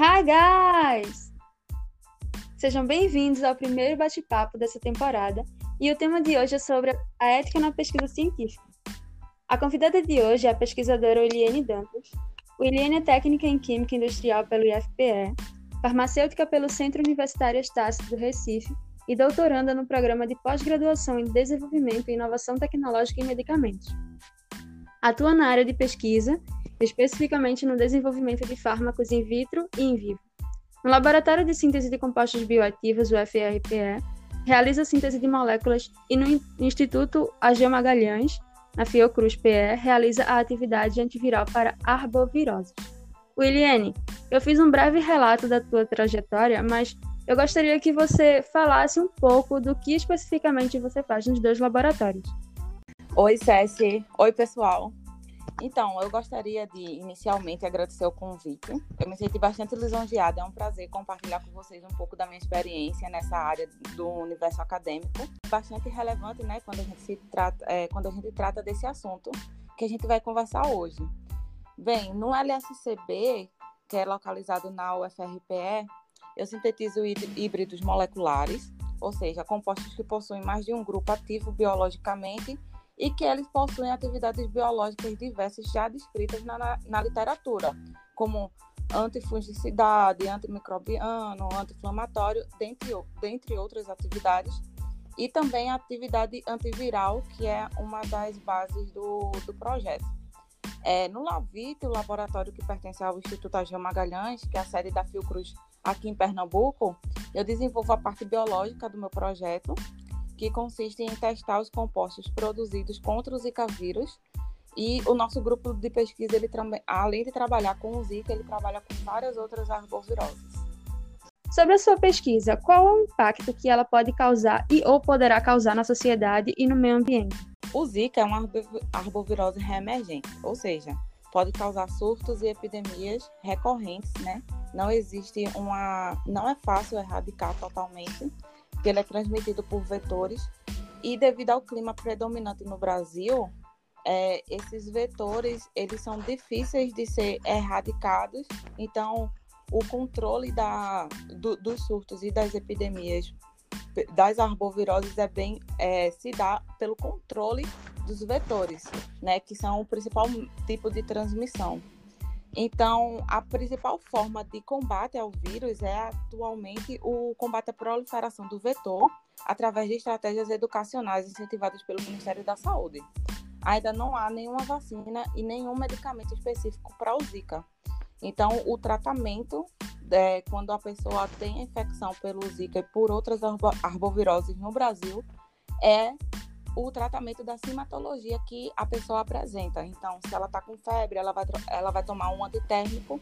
Hi, guys! Sejam bem-vindos ao primeiro bate-papo dessa temporada e o tema de hoje é sobre a ética na pesquisa científica. A convidada de hoje é a pesquisadora Williane Dantas. Williane é técnica em Química Industrial pelo IFPE, farmacêutica pelo Centro Universitário Estácio do Recife e doutoranda no programa de pós-graduação em Desenvolvimento e Inovação Tecnológica em Medicamentos. Atua na área de pesquisa especificamente no desenvolvimento de fármacos in vitro e in vivo. No Laboratório de Síntese de Compostos Bioativos, o FRPE, realiza a síntese de moléculas e no Instituto Ageu Magalhães, na Fiocruz PE, realiza a atividade antiviral para arboviroses. Williane, eu fiz um breve relato da tua trajetória, mas eu gostaria que você falasse um pouco do que especificamente você faz nos dois laboratórios. Oi, Cessi. Oi, pessoal. Então, eu gostaria de inicialmente agradecer o convite. Eu me senti bastante lisonjeada, é um prazer compartilhar com vocês um pouco da minha experiência nessa área do universo acadêmico. Bastante relevante, né, quando a gente se trata, é, quando a gente trata desse assunto que a gente vai conversar hoje. Bem, no LSCB, que é localizado na UFRPE, eu sintetizo híbridos moleculares, ou seja, compostos que possuem mais de um grupo ativo biologicamente e que eles possuem atividades biológicas diversas já descritas na, na, literatura, como antifungicidade, antimicrobiano, anti-inflamatório, dentre, dentre outras atividades, e também a atividade antiviral, que é uma das bases do, do projeto. É, no LAVIT, o laboratório que pertence ao Instituto Agil Magalhães, que é a sede da Fiocruz aqui em Pernambuco, eu desenvolvo a parte biológica do meu projeto, que consiste em testar os compostos produzidos contra o Zika vírus. E o nosso grupo de pesquisa, ele além de trabalhar com o Zika, ele trabalha com várias outras arboviroses. Sobre a sua pesquisa, qual é o impacto que ela pode causar e ou poderá causar na sociedade e no meio ambiente? O Zika é uma arbovirose reemergente, ou seja, pode causar surtos e epidemias recorrentes, né? Não existe uma, não é fácil erradicar totalmente, que ele é transmitido por vetores. E devido ao clima predominante no Brasil, é, esses vetores eles são difíceis de ser erradicados. Então, o controle da, do, dos surtos e das epidemias das arboviroses é bem é, se dá pelo controle dos vetores, né, que são o principal tipo de transmissão. Então, a principal forma de combate ao vírus é atualmente o combate à proliferação do vetor através de estratégias educacionais incentivadas pelo Ministério da Saúde. Ainda não há nenhuma vacina e nenhum medicamento específico para o Zika. Então, o tratamento, é, quando a pessoa tem infecção pelo Zika e por outras arboviroses no Brasil, é o tratamento da simatologia que a pessoa apresenta. Então, se ela está com febre, ela vai, ela vai tomar um antitérmico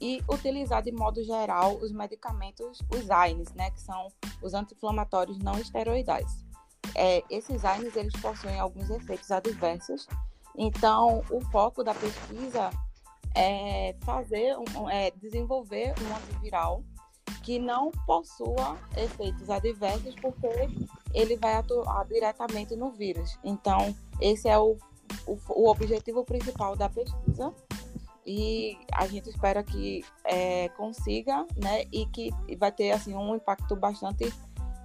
e utilizar de modo geral os medicamentos, os AINES, né, que são os anti-inflamatórios não esteroidais. É, esses AINES, eles possuem alguns efeitos adversos, então o foco da pesquisa é fazer, é desenvolver um antiviral que não possua efeitos adversos, porque ele vai atuar diretamente no vírus. Então, esse é o, o, o objetivo principal da pesquisa e a gente espera que é, consiga, né, e que vai ter assim um impacto bastante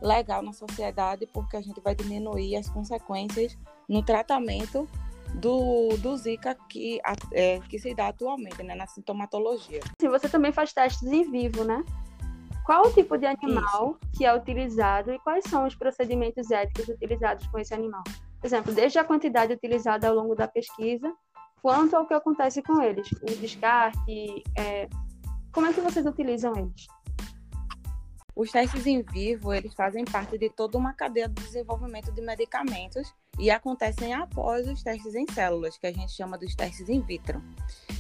legal na sociedade, porque a gente vai diminuir as consequências no tratamento do, do Zika que, é, que se dá atualmente, né, na sintomatologia. Sim, você também faz testes em vivo, né? Qual o tipo de animal Isso. que é utilizado e quais são os procedimentos éticos utilizados com esse animal? Por exemplo, desde a quantidade utilizada ao longo da pesquisa, quanto ao que acontece com eles, o descarte, é... como é que vocês utilizam eles? Os testes em vivo, eles fazem parte de toda uma cadeia de desenvolvimento de medicamentos e acontecem após os testes em células, que a gente chama dos testes in vitro.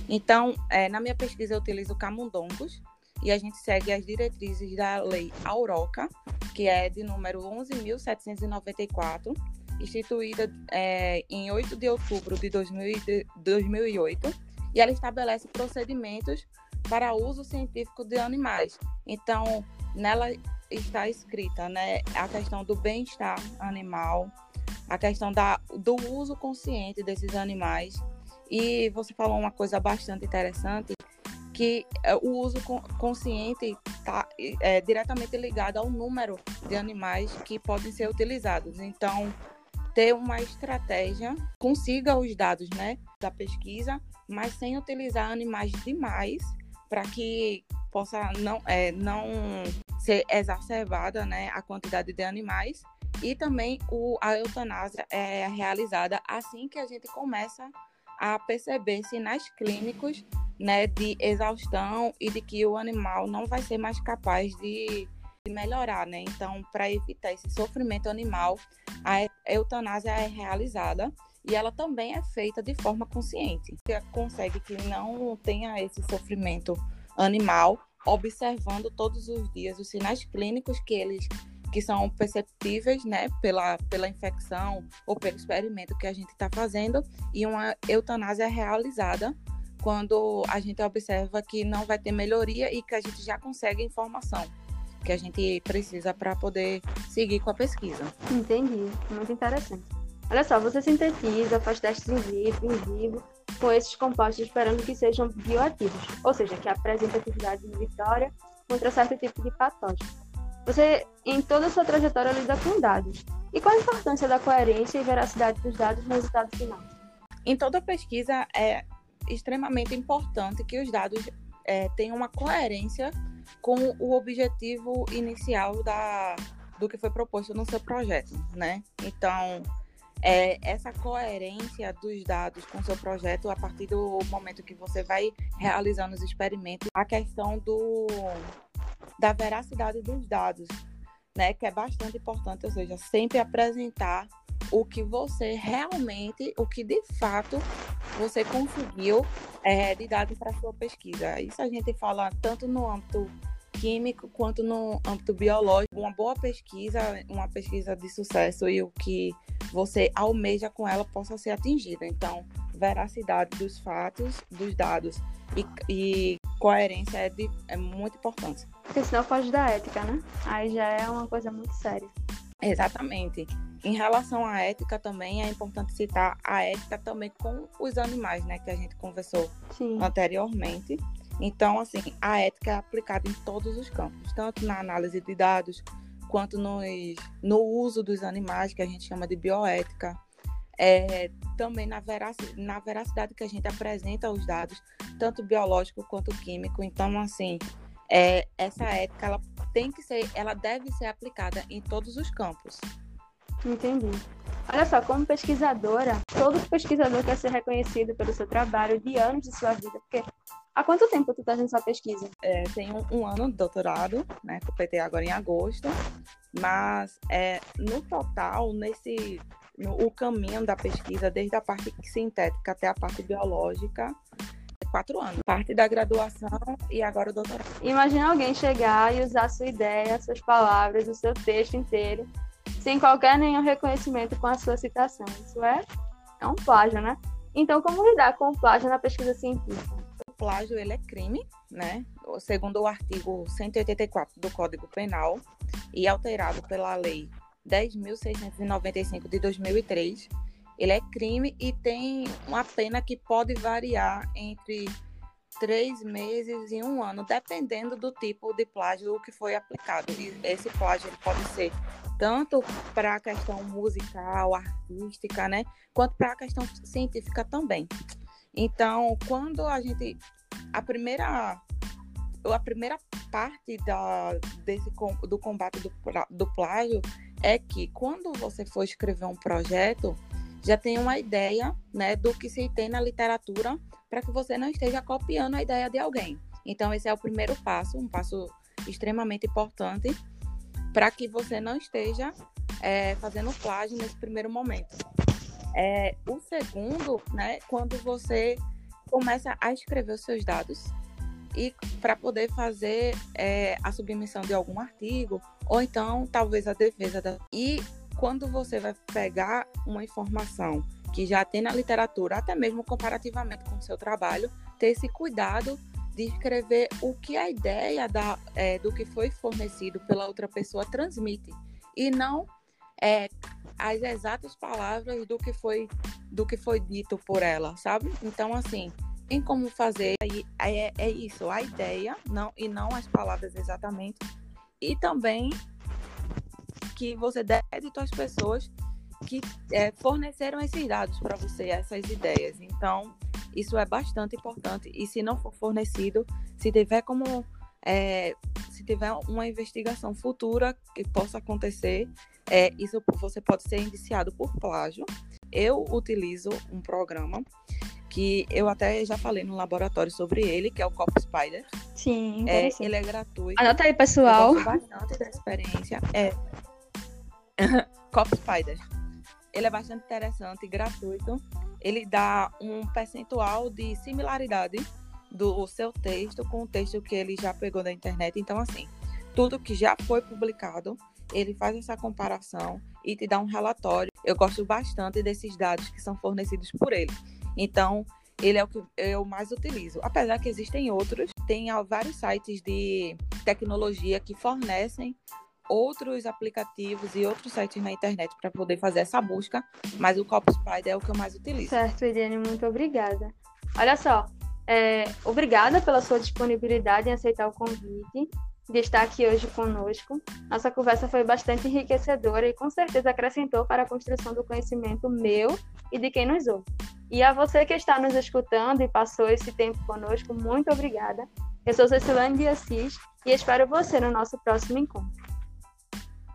Então, é, na minha pesquisa, eu utilizo camundongos, e a gente segue as diretrizes da Lei Auroca, que é de número 11.794, instituída é, em 8 de outubro de 2008, e ela estabelece procedimentos para uso científico de animais. Então, nela está escrita né, a questão do bem-estar animal, a questão da, do uso consciente desses animais. E você falou uma coisa bastante interessante, que é, o uso consciente está é, diretamente ligado ao número de animais que podem ser utilizados. Então, ter uma estratégia, consiga os dados né, da pesquisa, mas sem utilizar animais demais para que possa não, é, não ser exacerbada né, a quantidade de animais. E também o, a eutanásia é realizada assim que a gente começa a perceber sinais clínicos né, de exaustão e de que o animal não vai ser mais capaz de, de melhorar, né? Então, para evitar esse sofrimento animal, a eutanásia é realizada e ela também é feita de forma consciente. Você consegue que não tenha esse sofrimento animal, observando todos os dias os sinais clínicos que eles que são perceptíveis, né, pela, pela infecção ou pelo experimento que a gente está fazendo, e uma eutanásia realizada quando a gente observa que não vai ter melhoria e que a gente já consegue informação que a gente precisa para poder seguir com a pesquisa. Entendi, muito interessante. Olha só, você sintetiza, faz testes em vivo, em vivo com esses compostos esperando que sejam bioativos, ou seja, que apresentem atividade inibitória contra certo tipo de patógeno. Você, em toda a sua trajetória, lida com dados. E qual a importância da coerência e veracidade dos dados no resultado final? Em toda pesquisa, é extremamente importante que os dados é, tenham uma coerência com o objetivo inicial da, do que foi proposto no seu projeto, né? Então, é, essa coerência dos dados com seu projeto a partir do momento que você vai realizando os experimentos, a questão do, da veracidade dos dados, né? Que é bastante importante, ou seja, sempre apresentar o que você realmente, o que de fato você conseguiu é, de dados para sua pesquisa. Isso a gente fala tanto no âmbito químico quanto no âmbito biológico. Uma boa pesquisa, uma pesquisa de sucesso e o que você almeja com ela possa ser atingida. Então, veracidade dos fatos, dos dados e, e coerência é, de, é muito importante. Porque senão foge da ética, né? Aí já é uma coisa muito séria. Exatamente. Em relação à ética também, é importante citar a ética também com os animais, né? Que a gente conversou Sim. anteriormente. Então, assim, a ética é aplicada em todos os campos, tanto na análise de dados, quanto nos, no uso dos animais, que a gente chama de bioética, é, também na veracidade, na veracidade que a gente apresenta os dados, tanto biológico quanto químico. Então, assim, é, essa ética ela tem que ser, ela deve ser aplicada em todos os campos. Entendi. Olha só, como pesquisadora, todo pesquisador quer ser reconhecido pelo seu trabalho de anos de sua vida, porque há quanto tempo tu está fazendo sua pesquisa? É, tenho um ano de doutorado, né? Completei agora em agosto, mas é, no total, nesse no, o caminho da pesquisa, desde a parte sintética até a parte biológica, quatro anos. Parte da graduação e agora o doutorado. Imagina alguém chegar e usar a sua ideia, suas palavras, o seu texto inteiro, sem qualquer nenhum reconhecimento com a sua citação. Isso é, é um plágio, né? Então, como lidar com o plágio na pesquisa científica? O plágio ele é crime, né? Segundo o artigo 184 do Código Penal e alterado pela Lei 10.695 de 2003 ele é crime e tem uma pena que pode variar entre três meses e um ano, dependendo do tipo de plágio que foi aplicado. E esse plágio pode ser tanto para a questão musical, artística, né, quanto para a questão científica também. Então, quando a gente a primeira a primeira parte da, desse, do combate do, do plágio é que quando você for escrever um projeto, já tem uma ideia né, do que se tem na literatura para que você não esteja copiando a ideia de alguém. Então, esse é o primeiro passo, um passo extremamente importante para que você não esteja é, fazendo plágio nesse primeiro momento. É, o segundo, né, quando você começa a escrever os seus dados e para poder fazer é, a submissão de algum artigo ou então talvez a defesa da e quando você vai pegar uma informação que já tem na literatura, até mesmo comparativamente com o seu trabalho, ter esse cuidado de escrever o que a ideia da, é, do que foi fornecido pela outra pessoa transmite e não é, as exatas palavras do que foi do que foi dito por ela, sabe? Então assim tem como fazer, é, é isso, a ideia, não, e não as palavras exatamente, e também que você dê crédito às pessoas que é, forneceram esses dados para você, essas ideias. Então, isso é bastante importante. E se não for fornecido, se tiver como. É, se tiver uma investigação futura que possa acontecer, é, isso você pode ser indiciado por plágio. Eu utilizo um programa que eu até já falei no laboratório sobre ele, que é o Cop Spider. Sim, é, ele é gratuito. Anota aí, pessoal. Eu gosto bastante da experiência. É Cop Spider. Ele é bastante interessante, gratuito. Ele dá um percentual de similaridade do seu texto com o texto que ele já pegou da internet. Então, assim, tudo que já foi publicado, ele faz essa comparação e te dá um relatório. Eu gosto bastante desses dados que são fornecidos por ele. Então, ele é o que eu mais utilizo. Apesar que existem outros, tem vários sites de tecnologia que fornecem outros aplicativos e outros sites na internet para poder fazer essa busca, mas o Cop Spider é o que eu mais utilizo. Certo, Iriane, muito obrigada. Olha só, é, obrigada pela sua disponibilidade em aceitar o convite de estar aqui hoje conosco. Nossa conversa foi bastante enriquecedora e com certeza acrescentou para a construção do conhecimento meu e de quem nos ouve. E a você que está nos escutando e passou esse tempo conosco, muito obrigada. Eu sou Cecilane de Assis e espero você no nosso próximo encontro.